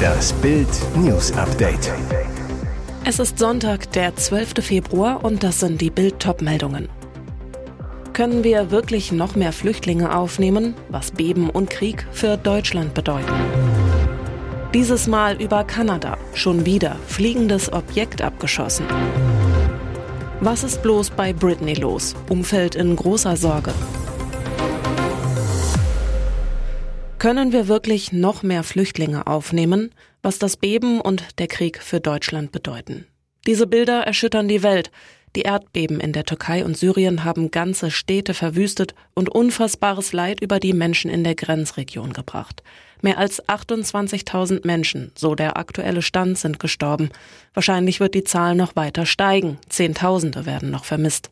Das Bild News Update. Es ist Sonntag, der 12. Februar und das sind die Bild meldungen Können wir wirklich noch mehr Flüchtlinge aufnehmen, was Beben und Krieg für Deutschland bedeuten? Dieses Mal über Kanada, schon wieder fliegendes Objekt abgeschossen. Was ist bloß bei Britney los? Umfeld in großer Sorge. Können wir wirklich noch mehr Flüchtlinge aufnehmen, was das Beben und der Krieg für Deutschland bedeuten? Diese Bilder erschüttern die Welt. Die Erdbeben in der Türkei und Syrien haben ganze Städte verwüstet und unfassbares Leid über die Menschen in der Grenzregion gebracht. Mehr als 28.000 Menschen, so der aktuelle Stand, sind gestorben. Wahrscheinlich wird die Zahl noch weiter steigen. Zehntausende werden noch vermisst.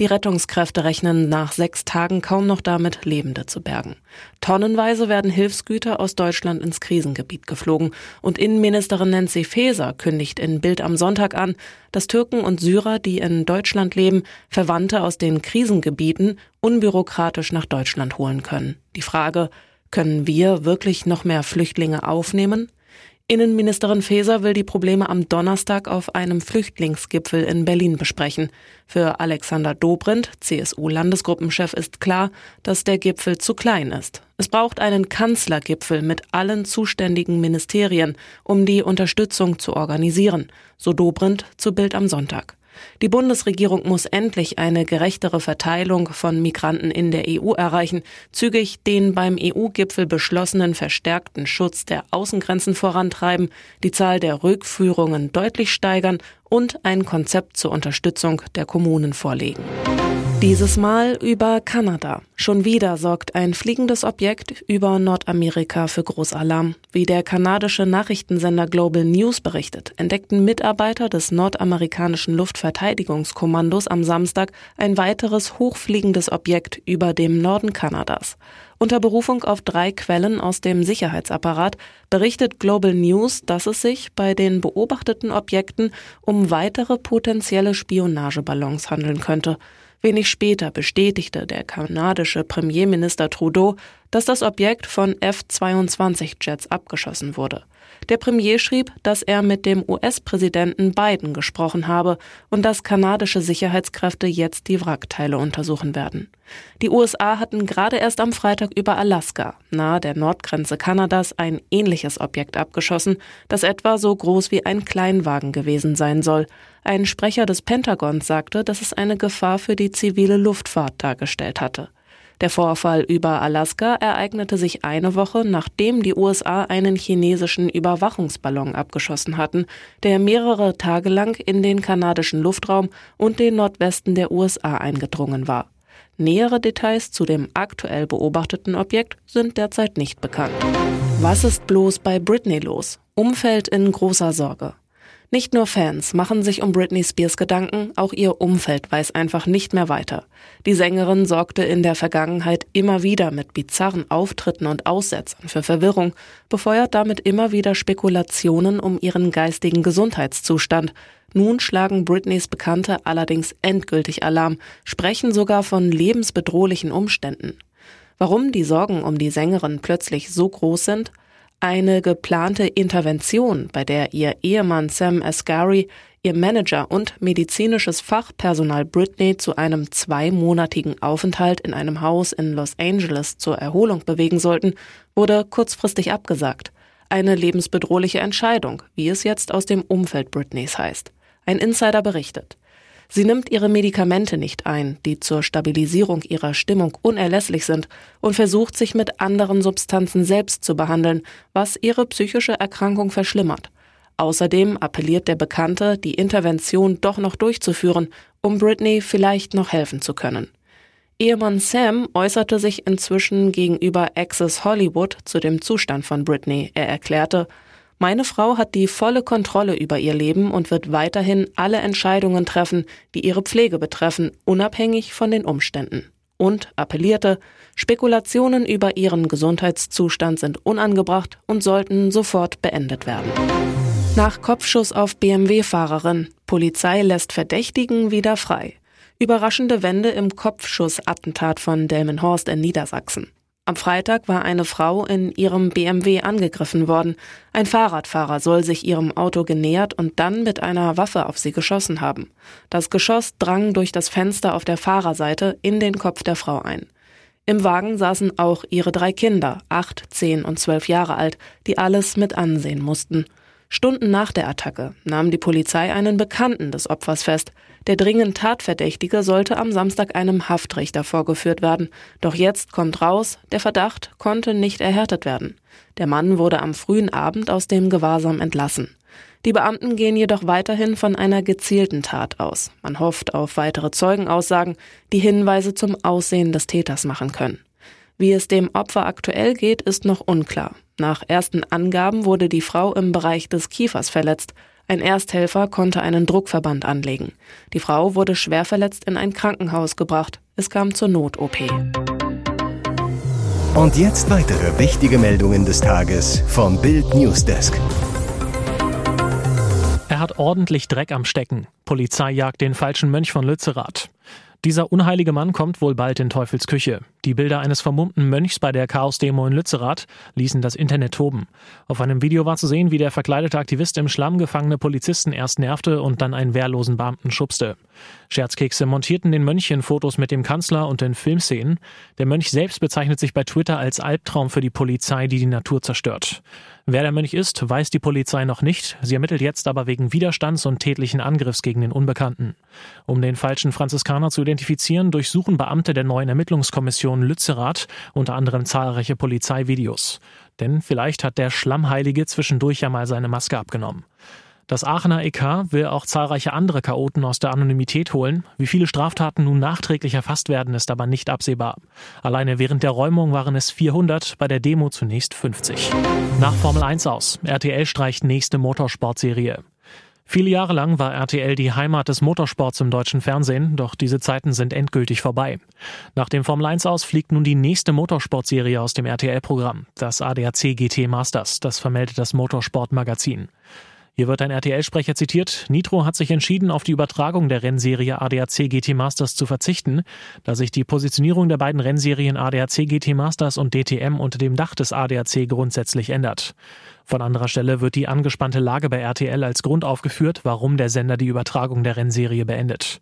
Die Rettungskräfte rechnen nach sechs Tagen kaum noch damit, Lebende zu bergen. Tonnenweise werden Hilfsgüter aus Deutschland ins Krisengebiet geflogen. Und Innenministerin Nancy Faeser kündigt in Bild am Sonntag an, dass Türken und Syrer, die in Deutschland leben, Verwandte aus den Krisengebieten unbürokratisch nach Deutschland holen können. Die Frage, können wir wirklich noch mehr Flüchtlinge aufnehmen? Innenministerin Faeser will die Probleme am Donnerstag auf einem Flüchtlingsgipfel in Berlin besprechen. Für Alexander Dobrindt, CSU-Landesgruppenchef, ist klar, dass der Gipfel zu klein ist. Es braucht einen Kanzlergipfel mit allen zuständigen Ministerien, um die Unterstützung zu organisieren, so Dobrindt zu Bild am Sonntag. Die Bundesregierung muss endlich eine gerechtere Verteilung von Migranten in der EU erreichen, zügig den beim EU-Gipfel beschlossenen verstärkten Schutz der Außengrenzen vorantreiben, die Zahl der Rückführungen deutlich steigern und ein Konzept zur Unterstützung der Kommunen vorlegen. Dieses Mal über Kanada. Schon wieder sorgt ein fliegendes Objekt über Nordamerika für Großalarm. Wie der kanadische Nachrichtensender Global News berichtet, entdeckten Mitarbeiter des nordamerikanischen Luftverteidigungskommandos am Samstag ein weiteres hochfliegendes Objekt über dem Norden Kanadas. Unter Berufung auf drei Quellen aus dem Sicherheitsapparat berichtet Global News, dass es sich bei den beobachteten Objekten um weitere potenzielle Spionageballons handeln könnte. Wenig später bestätigte der kanadische Premierminister Trudeau, dass das Objekt von F-22-Jets abgeschossen wurde. Der Premier schrieb, dass er mit dem US-Präsidenten Biden gesprochen habe und dass kanadische Sicherheitskräfte jetzt die Wrackteile untersuchen werden. Die USA hatten gerade erst am Freitag über Alaska, nahe der Nordgrenze Kanadas, ein ähnliches Objekt abgeschossen, das etwa so groß wie ein Kleinwagen gewesen sein soll. Ein Sprecher des Pentagons sagte, dass es eine Gefahr für die zivile Luftfahrt dargestellt hatte. Der Vorfall über Alaska ereignete sich eine Woche, nachdem die USA einen chinesischen Überwachungsballon abgeschossen hatten, der mehrere Tage lang in den kanadischen Luftraum und den Nordwesten der USA eingedrungen war. Nähere Details zu dem aktuell beobachteten Objekt sind derzeit nicht bekannt. Was ist bloß bei Britney los? Umfeld in großer Sorge. Nicht nur Fans machen sich um Britney Spears Gedanken, auch ihr Umfeld weiß einfach nicht mehr weiter. Die Sängerin sorgte in der Vergangenheit immer wieder mit bizarren Auftritten und Aussetzern für Verwirrung, befeuert damit immer wieder Spekulationen um ihren geistigen Gesundheitszustand. Nun schlagen Britneys Bekannte allerdings endgültig Alarm, sprechen sogar von lebensbedrohlichen Umständen. Warum die Sorgen um die Sängerin plötzlich so groß sind? Eine geplante Intervention, bei der ihr Ehemann Sam Asghari, ihr Manager und medizinisches Fachpersonal Britney zu einem zweimonatigen Aufenthalt in einem Haus in Los Angeles zur Erholung bewegen sollten, wurde kurzfristig abgesagt. Eine lebensbedrohliche Entscheidung, wie es jetzt aus dem Umfeld Britneys heißt. Ein Insider berichtet. Sie nimmt ihre Medikamente nicht ein, die zur Stabilisierung ihrer Stimmung unerlässlich sind, und versucht sich mit anderen Substanzen selbst zu behandeln, was ihre psychische Erkrankung verschlimmert. Außerdem appelliert der Bekannte, die Intervention doch noch durchzuführen, um Britney vielleicht noch helfen zu können. Ehemann Sam äußerte sich inzwischen gegenüber Access Hollywood zu dem Zustand von Britney. Er erklärte, meine Frau hat die volle Kontrolle über ihr Leben und wird weiterhin alle Entscheidungen treffen, die ihre Pflege betreffen, unabhängig von den Umständen. Und appellierte, Spekulationen über ihren Gesundheitszustand sind unangebracht und sollten sofort beendet werden. Nach Kopfschuss auf BMW-Fahrerin. Polizei lässt Verdächtigen wieder frei. Überraschende Wende im Kopfschussattentat von Delmenhorst in Niedersachsen. Am Freitag war eine Frau in ihrem BMW angegriffen worden. Ein Fahrradfahrer soll sich ihrem Auto genähert und dann mit einer Waffe auf sie geschossen haben. Das Geschoss drang durch das Fenster auf der Fahrerseite in den Kopf der Frau ein. Im Wagen saßen auch ihre drei Kinder, acht, zehn und zwölf Jahre alt, die alles mit ansehen mussten. Stunden nach der Attacke nahm die Polizei einen Bekannten des Opfers fest. Der dringend Tatverdächtige sollte am Samstag einem Haftrichter vorgeführt werden. Doch jetzt kommt raus, der Verdacht konnte nicht erhärtet werden. Der Mann wurde am frühen Abend aus dem Gewahrsam entlassen. Die Beamten gehen jedoch weiterhin von einer gezielten Tat aus. Man hofft auf weitere Zeugenaussagen, die Hinweise zum Aussehen des Täters machen können. Wie es dem Opfer aktuell geht, ist noch unklar. Nach ersten Angaben wurde die Frau im Bereich des Kiefers verletzt. Ein Ersthelfer konnte einen Druckverband anlegen. Die Frau wurde schwer verletzt in ein Krankenhaus gebracht. Es kam zur Not-OP. Und jetzt weitere wichtige Meldungen des Tages vom Bild Newsdesk. Er hat ordentlich Dreck am Stecken. Polizei jagt den falschen Mönch von Lützerath. Dieser unheilige Mann kommt wohl bald in Teufels Küche. Die Bilder eines vermummten Mönchs bei der Chaos-Demo in Lützerath ließen das Internet toben. Auf einem Video war zu sehen, wie der verkleidete Aktivist im Schlamm gefangene Polizisten erst nervte und dann einen wehrlosen Beamten schubste. Scherzkekse montierten den Mönch in Fotos mit dem Kanzler und in Filmszenen. Der Mönch selbst bezeichnet sich bei Twitter als Albtraum für die Polizei, die die Natur zerstört. Wer der Mönch ist, weiß die Polizei noch nicht. Sie ermittelt jetzt aber wegen Widerstands und tätlichen Angriffs gegen den Unbekannten. Um den falschen Franziskaner zu identifizieren, durchsuchen Beamte der neuen Ermittlungskommission Lützerath unter anderem zahlreiche Polizeivideos. Denn vielleicht hat der Schlammheilige zwischendurch ja mal seine Maske abgenommen. Das Aachener EK will auch zahlreiche andere Chaoten aus der Anonymität holen. Wie viele Straftaten nun nachträglich erfasst werden, ist aber nicht absehbar. Alleine während der Räumung waren es 400, bei der Demo zunächst 50. Nach Formel 1 aus. RTL streicht nächste Motorsportserie. Viele Jahre lang war RTL die Heimat des Motorsports im deutschen Fernsehen, doch diese Zeiten sind endgültig vorbei. Nach dem Formel 1 aus fliegt nun die nächste Motorsportserie aus dem RTL-Programm, das ADAC GT Masters, das vermeldet das Motorsportmagazin. Hier wird ein RTL-Sprecher zitiert. Nitro hat sich entschieden, auf die Übertragung der Rennserie ADAC GT Masters zu verzichten, da sich die Positionierung der beiden Rennserien ADAC GT Masters und DTM unter dem Dach des ADAC grundsätzlich ändert. Von anderer Stelle wird die angespannte Lage bei RTL als Grund aufgeführt, warum der Sender die Übertragung der Rennserie beendet.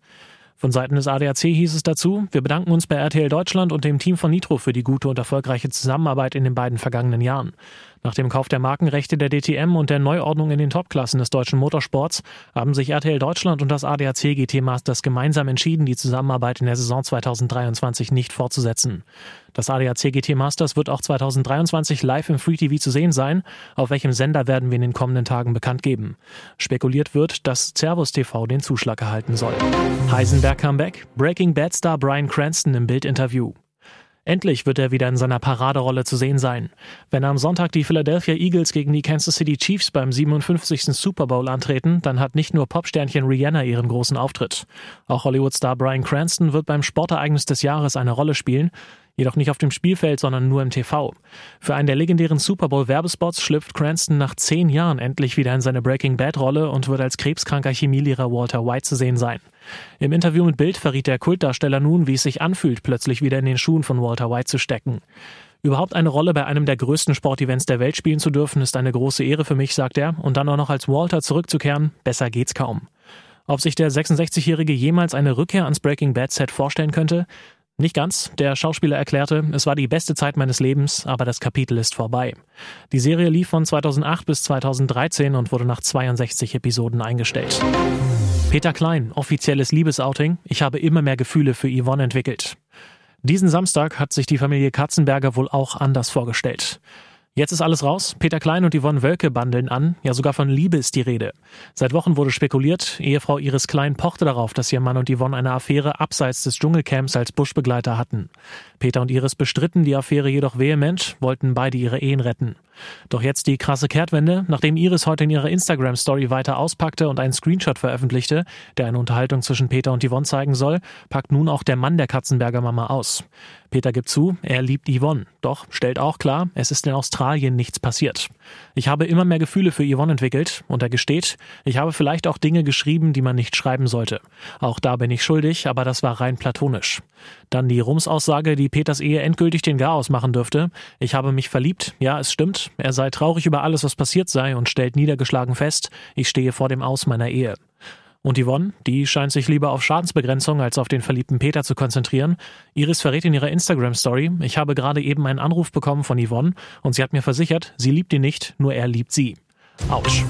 Von Seiten des ADAC hieß es dazu, wir bedanken uns bei RTL Deutschland und dem Team von Nitro für die gute und erfolgreiche Zusammenarbeit in den beiden vergangenen Jahren. Nach dem Kauf der Markenrechte der DTM und der Neuordnung in den Topklassen des deutschen Motorsports haben sich RTL Deutschland und das ADAC GT Masters gemeinsam entschieden, die Zusammenarbeit in der Saison 2023 nicht fortzusetzen. Das ADAC GT Masters wird auch 2023 live im Free TV zu sehen sein. Auf welchem Sender werden wir in den kommenden Tagen bekannt geben. Spekuliert wird, dass Servus TV den Zuschlag erhalten soll. Heisenberg Comeback, Breaking Bad Star Brian Cranston im Bildinterview. Endlich wird er wieder in seiner Paraderolle zu sehen sein. Wenn am Sonntag die Philadelphia Eagles gegen die Kansas City Chiefs beim 57. Super Bowl antreten, dann hat nicht nur Popsternchen Rihanna ihren großen Auftritt. Auch Hollywood-Star Brian Cranston wird beim Sportereignis des Jahres eine Rolle spielen jedoch nicht auf dem Spielfeld, sondern nur im TV. Für einen der legendären Super Bowl Werbespots schlüpft Cranston nach zehn Jahren endlich wieder in seine Breaking Bad Rolle und wird als krebskranker Chemielehrer Walter White zu sehen sein. Im Interview mit Bild verriet der Kultdarsteller nun, wie es sich anfühlt, plötzlich wieder in den Schuhen von Walter White zu stecken. Überhaupt eine Rolle bei einem der größten Sportevents der Welt spielen zu dürfen, ist eine große Ehre für mich, sagt er, und dann auch noch als Walter zurückzukehren, besser geht's kaum. Ob sich der 66-Jährige jemals eine Rückkehr ans Breaking Bad Set vorstellen könnte? Nicht ganz. Der Schauspieler erklärte, es war die beste Zeit meines Lebens, aber das Kapitel ist vorbei. Die Serie lief von 2008 bis 2013 und wurde nach 62 Episoden eingestellt. Peter Klein, offizielles Liebesouting. Ich habe immer mehr Gefühle für Yvonne entwickelt. Diesen Samstag hat sich die Familie Katzenberger wohl auch anders vorgestellt. Jetzt ist alles raus. Peter Klein und Yvonne Wölke bandeln an. Ja, sogar von Liebe ist die Rede. Seit Wochen wurde spekuliert, Ehefrau Iris Klein pochte darauf, dass ihr Mann und Yvonne eine Affäre abseits des Dschungelcamps als Buschbegleiter hatten. Peter und Iris bestritten die Affäre jedoch vehement, wollten beide ihre Ehen retten. Doch jetzt die krasse Kehrtwende, nachdem Iris heute in ihrer Instagram-Story weiter auspackte und einen Screenshot veröffentlichte, der eine Unterhaltung zwischen Peter und Yvonne zeigen soll, packt nun auch der Mann der Katzenberger Mama aus. Peter gibt zu, er liebt Yvonne, doch stellt auch klar, es ist in Australien nichts passiert. Ich habe immer mehr Gefühle für Yvonne entwickelt und er gesteht, ich habe vielleicht auch Dinge geschrieben, die man nicht schreiben sollte. Auch da bin ich schuldig, aber das war rein platonisch. Dann die Rums-Aussage, die wie Peters Ehe endgültig den Garaus machen dürfte. Ich habe mich verliebt. Ja, es stimmt. Er sei traurig über alles, was passiert sei und stellt niedergeschlagen fest, ich stehe vor dem Aus meiner Ehe. Und Yvonne, die scheint sich lieber auf Schadensbegrenzung als auf den verliebten Peter zu konzentrieren. Iris verrät in ihrer Instagram-Story, ich habe gerade eben einen Anruf bekommen von Yvonne und sie hat mir versichert, sie liebt ihn nicht, nur er liebt sie. Autsch.